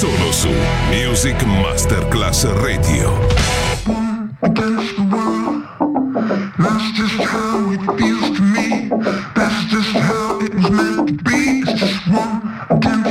Solo su Music Masterclass Radio. That's the world. That's just how it feels to me. That's just how it was meant to be. One against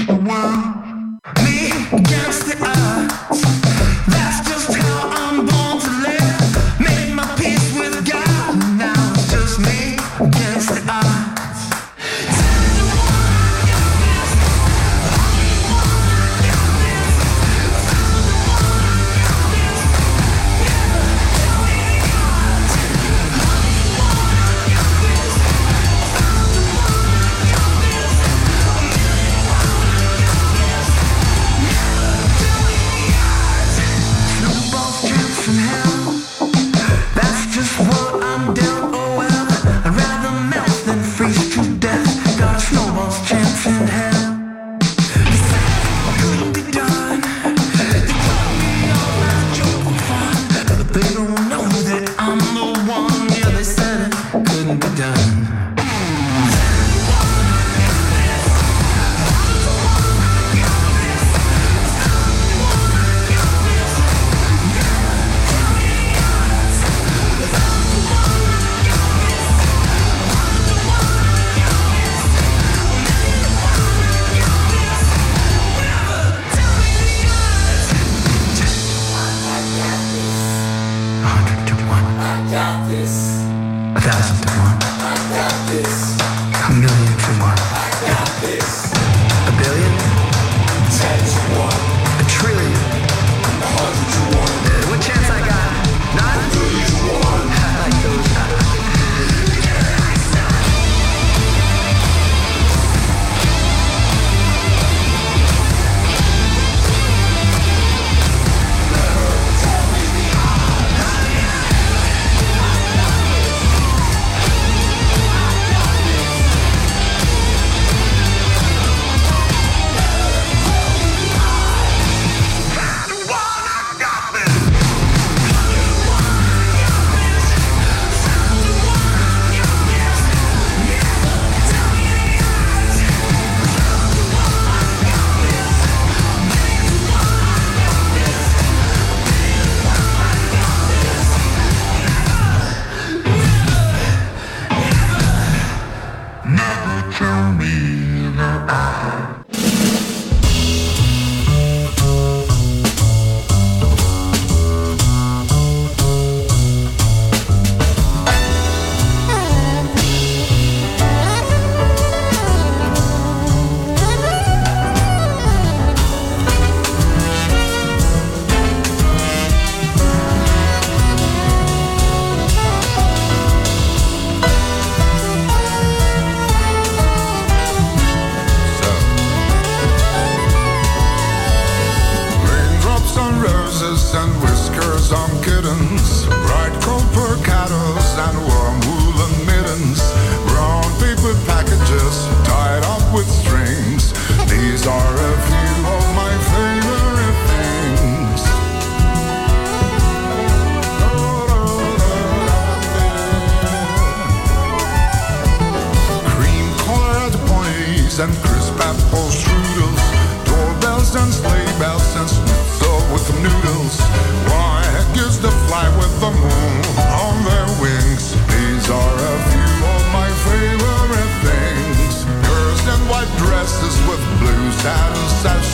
silence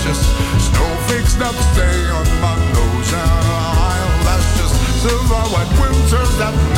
just snowflakes that stay on my nose and eyelashes. Silver white winters that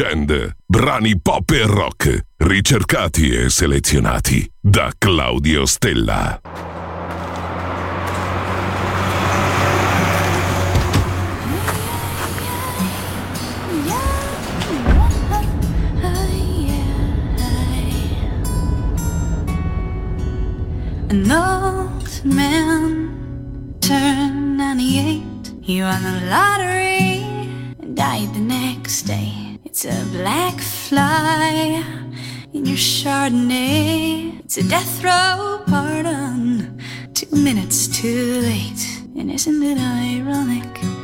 Legend, brani pop e rock, ricercati e selezionati da Claudio Stella. An old man turned 98. He won the lottery and died the next day. It's a black fly in your Chardonnay. It's a death row pardon, two minutes too late. And isn't it ironic?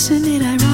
Isn't it ironic?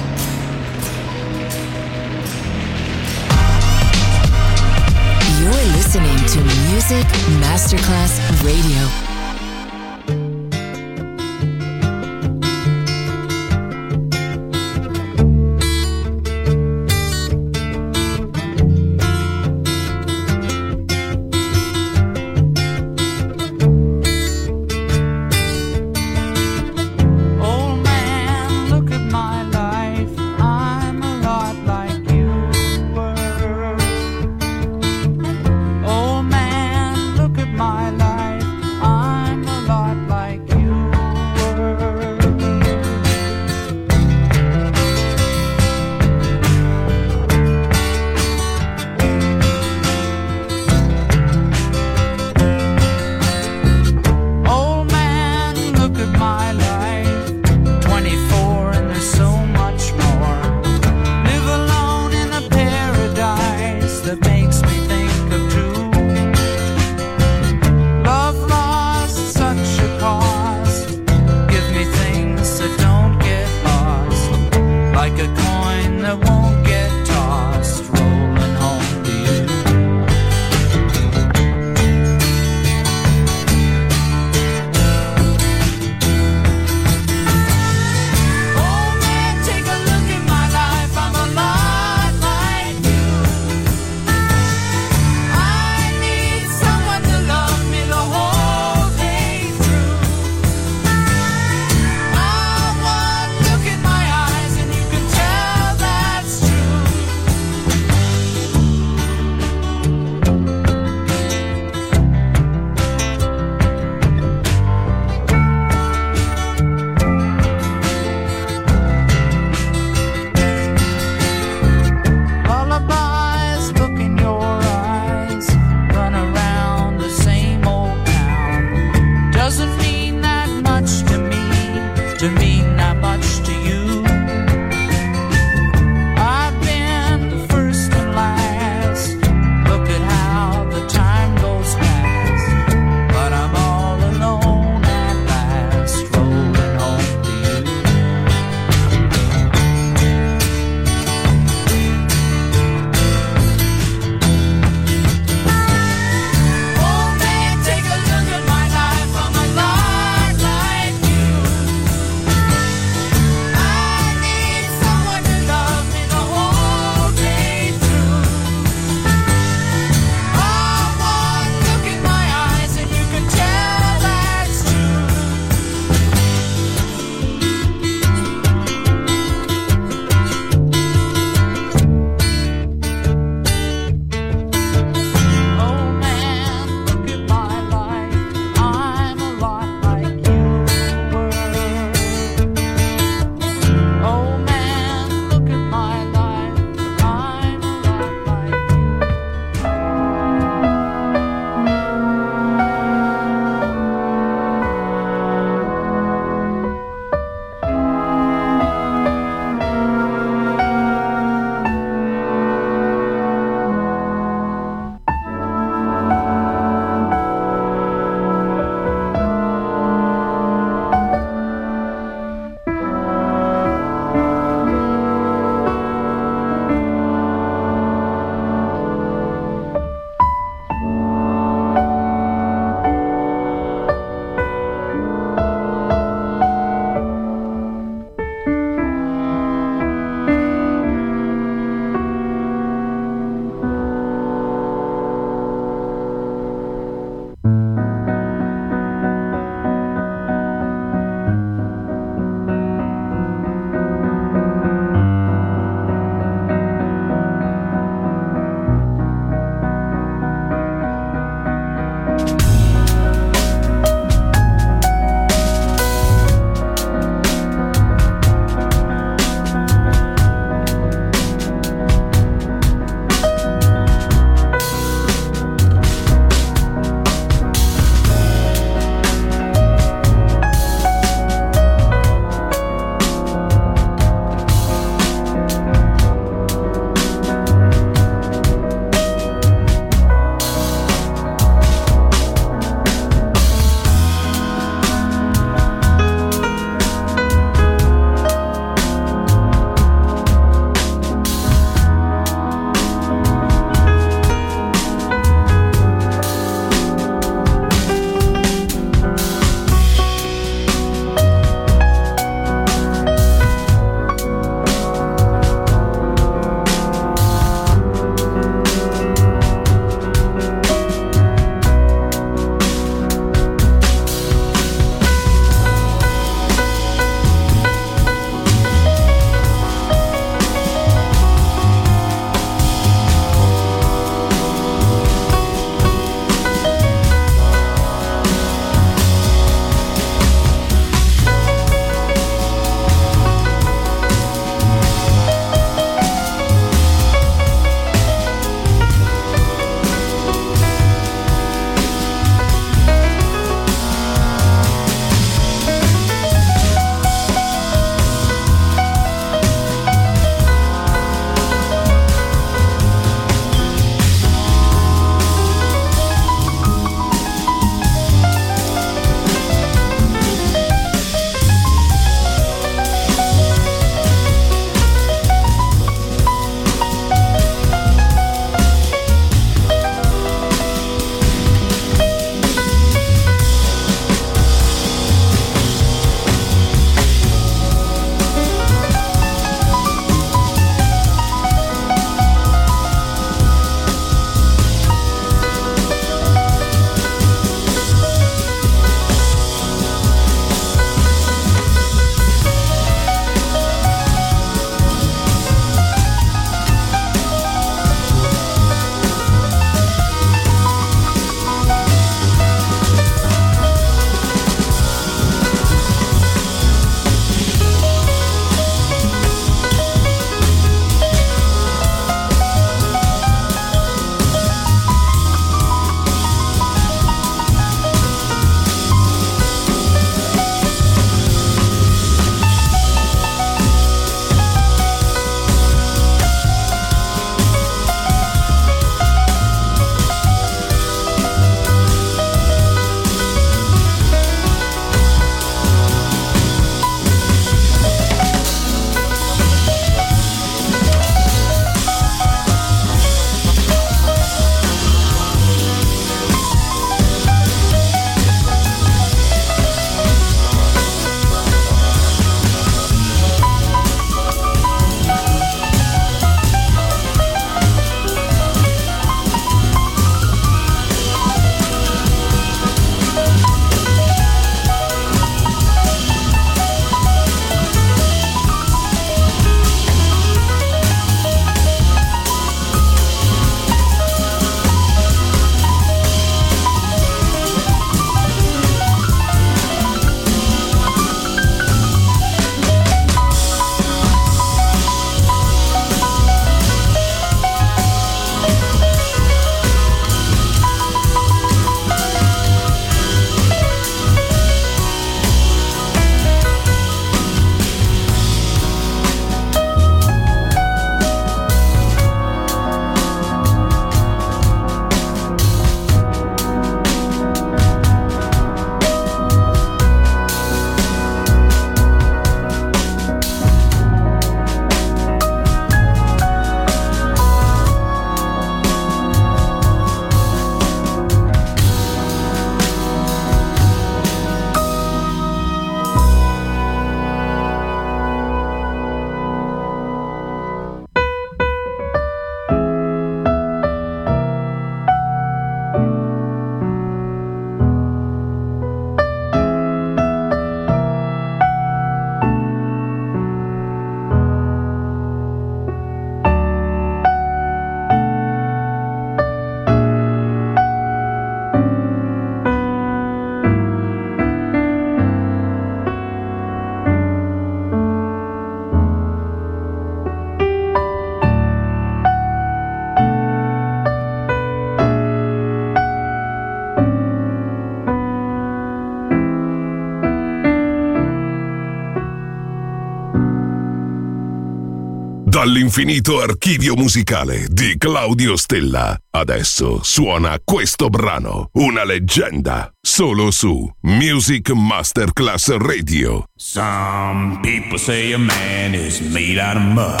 dall'infinito archivio musicale di Claudio Stella. Adesso suona questo brano, una leggenda, solo su Music Masterclass Radio. Some people say a man is made out of mud.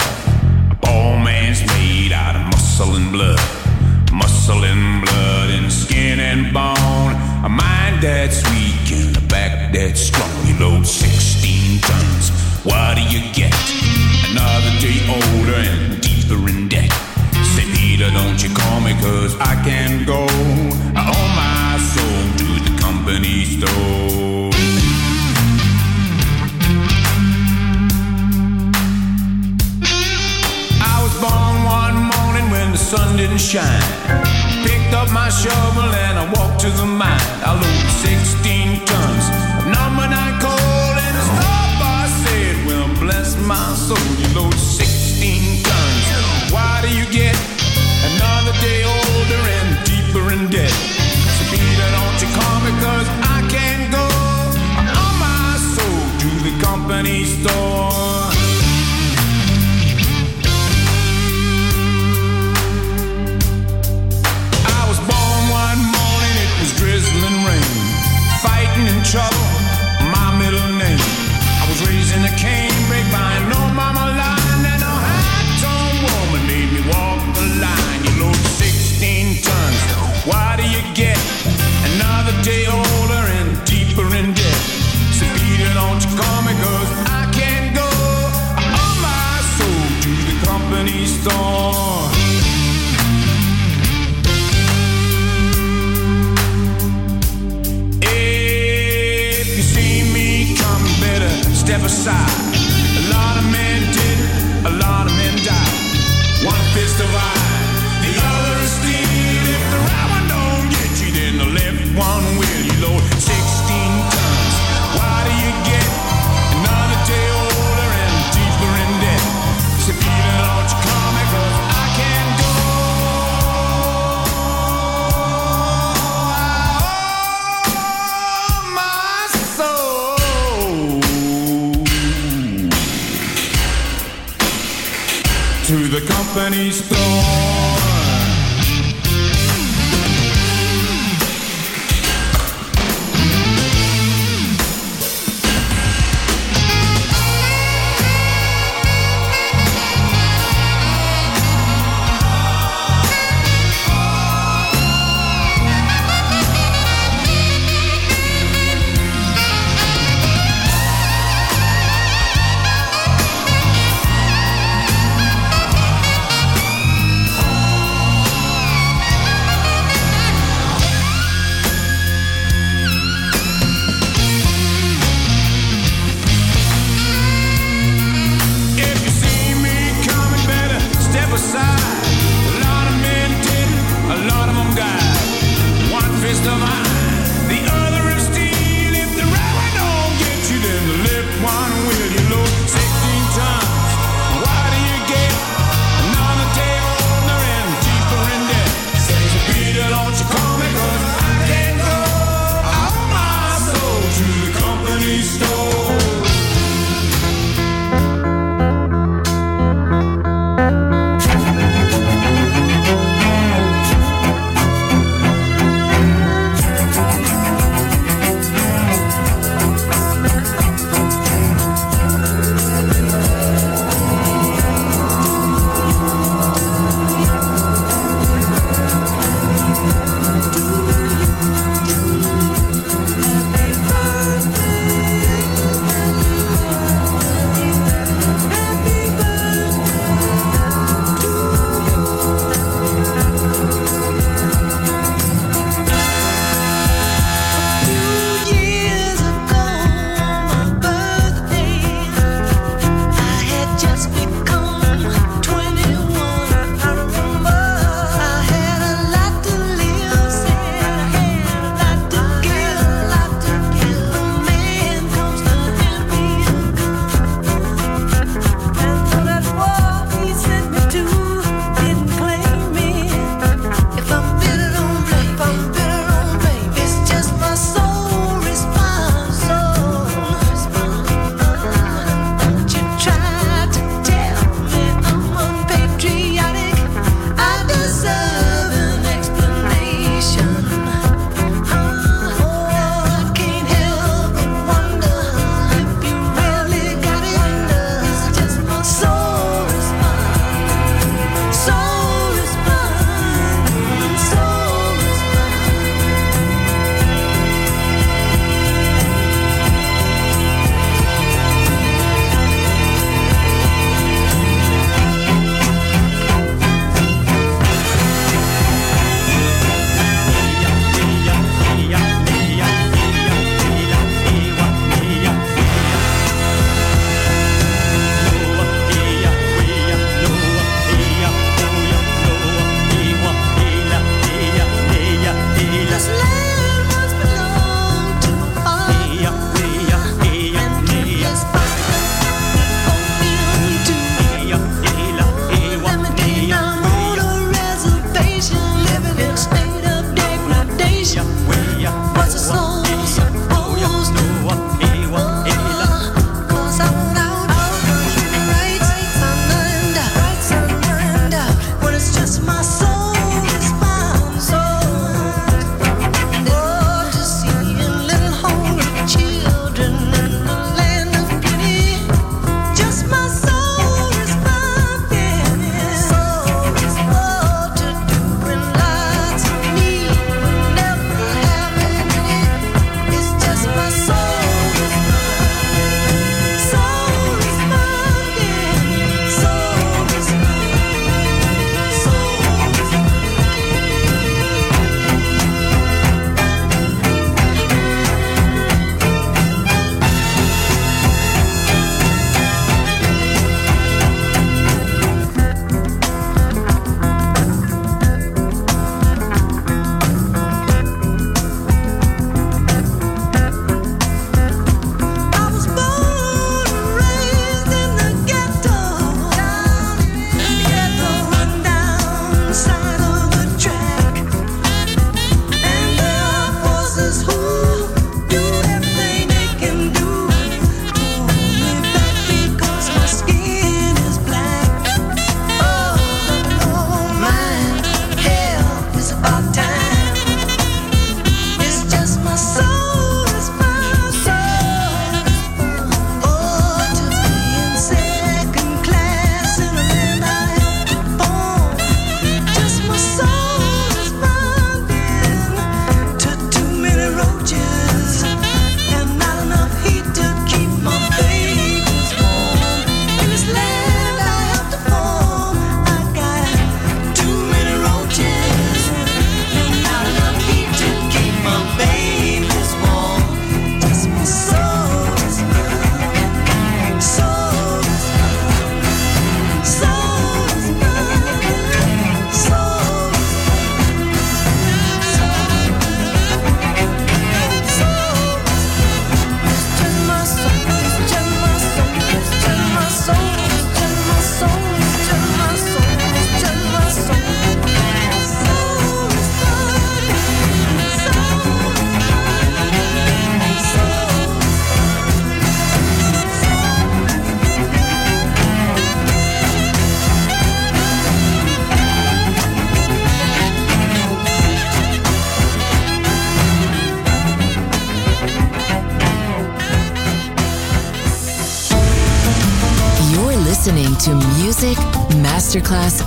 A poor man's made out of muscle and blood. Muscle and blood and skin and bone. A mind that's weak and a back that's strong. You load 16 tons. estou.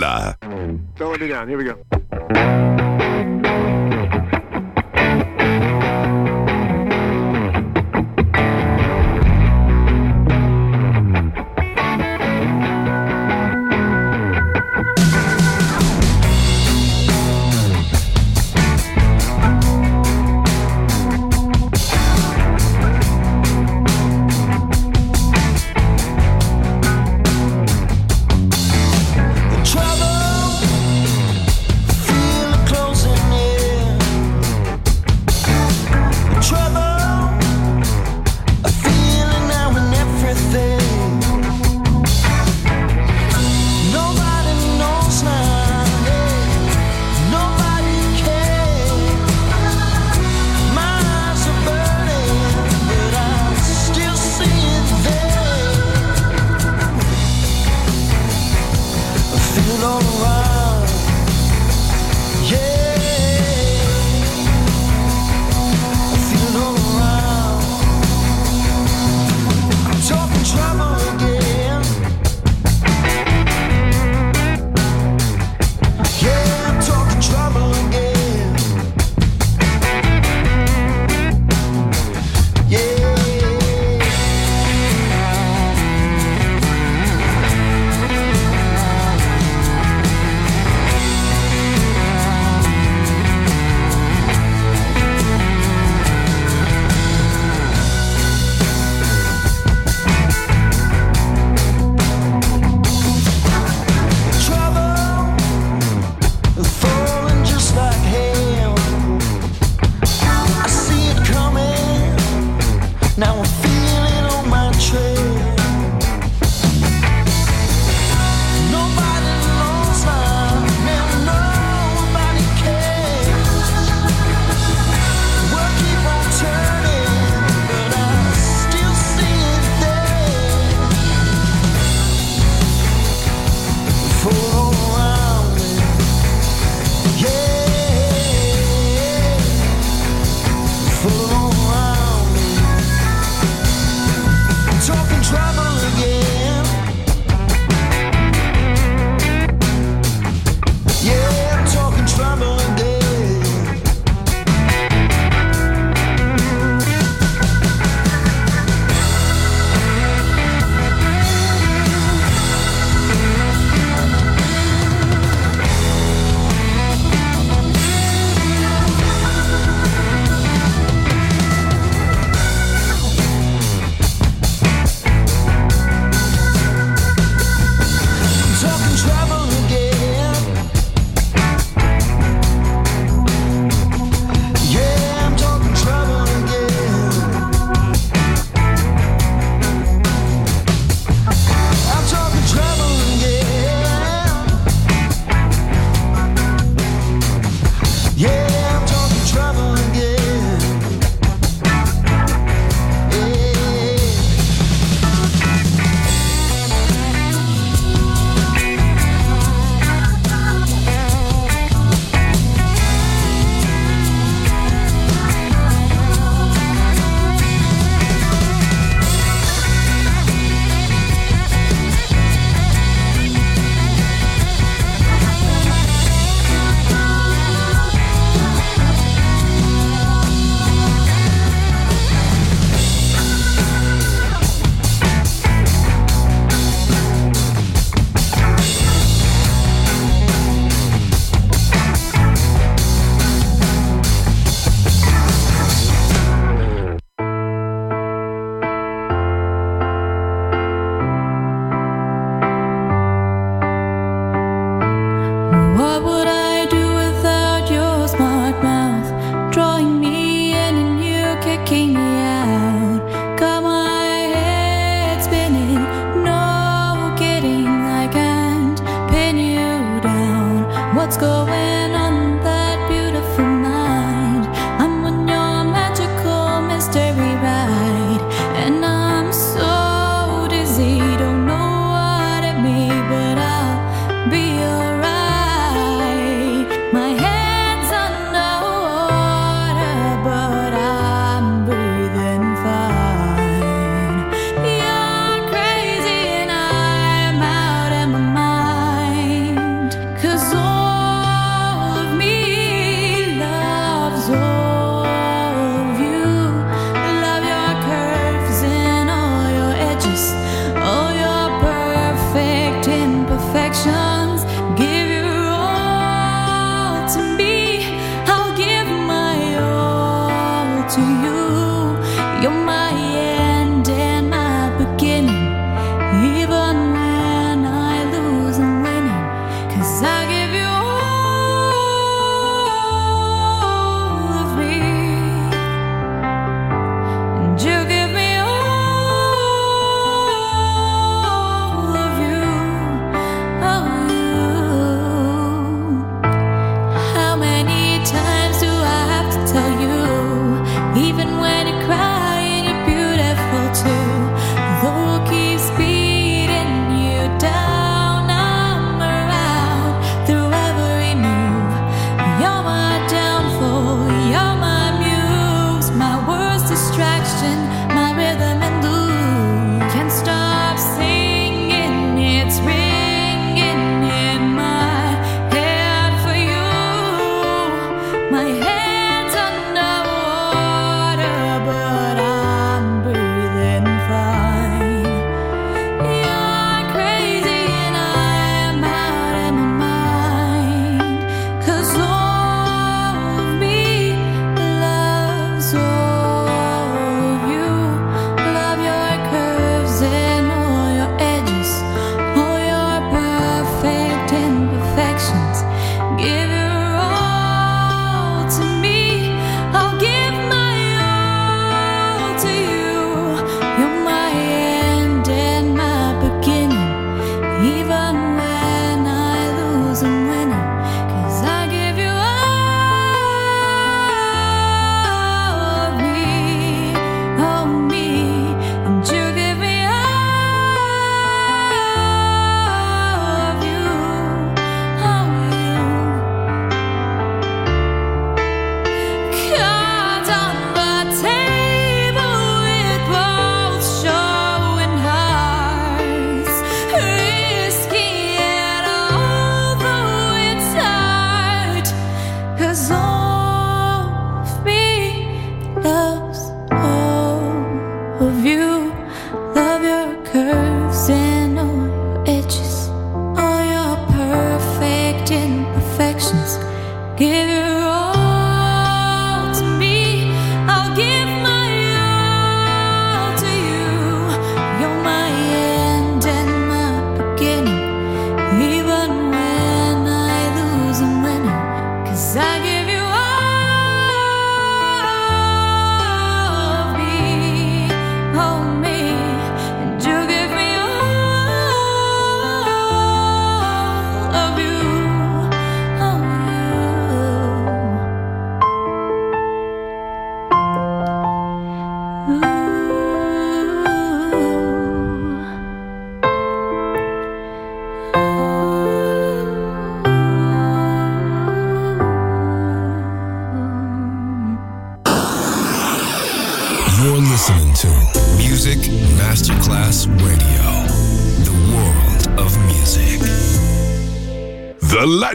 Claudio Stella. Ciao down. here we go. what's going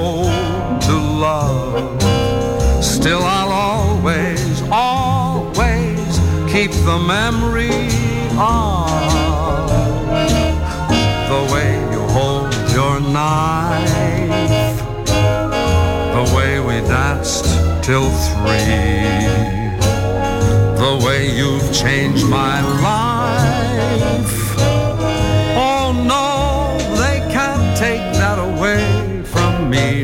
To love. Still, I'll always, always keep the memory of the way you hold your knife, the way we danced till three, the way you've changed my life.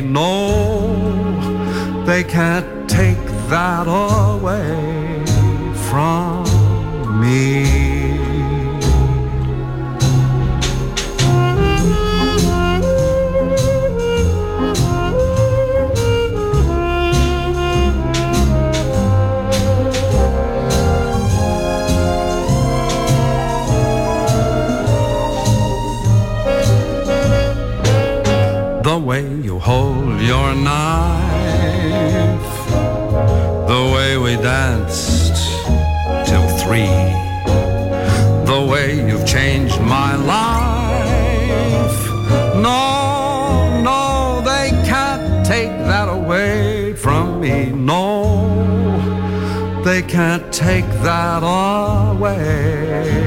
No, they can't take that away from your knife, the way we danced till three, the way you've changed my life. No, no, they can't take that away from me. No, they can't take that away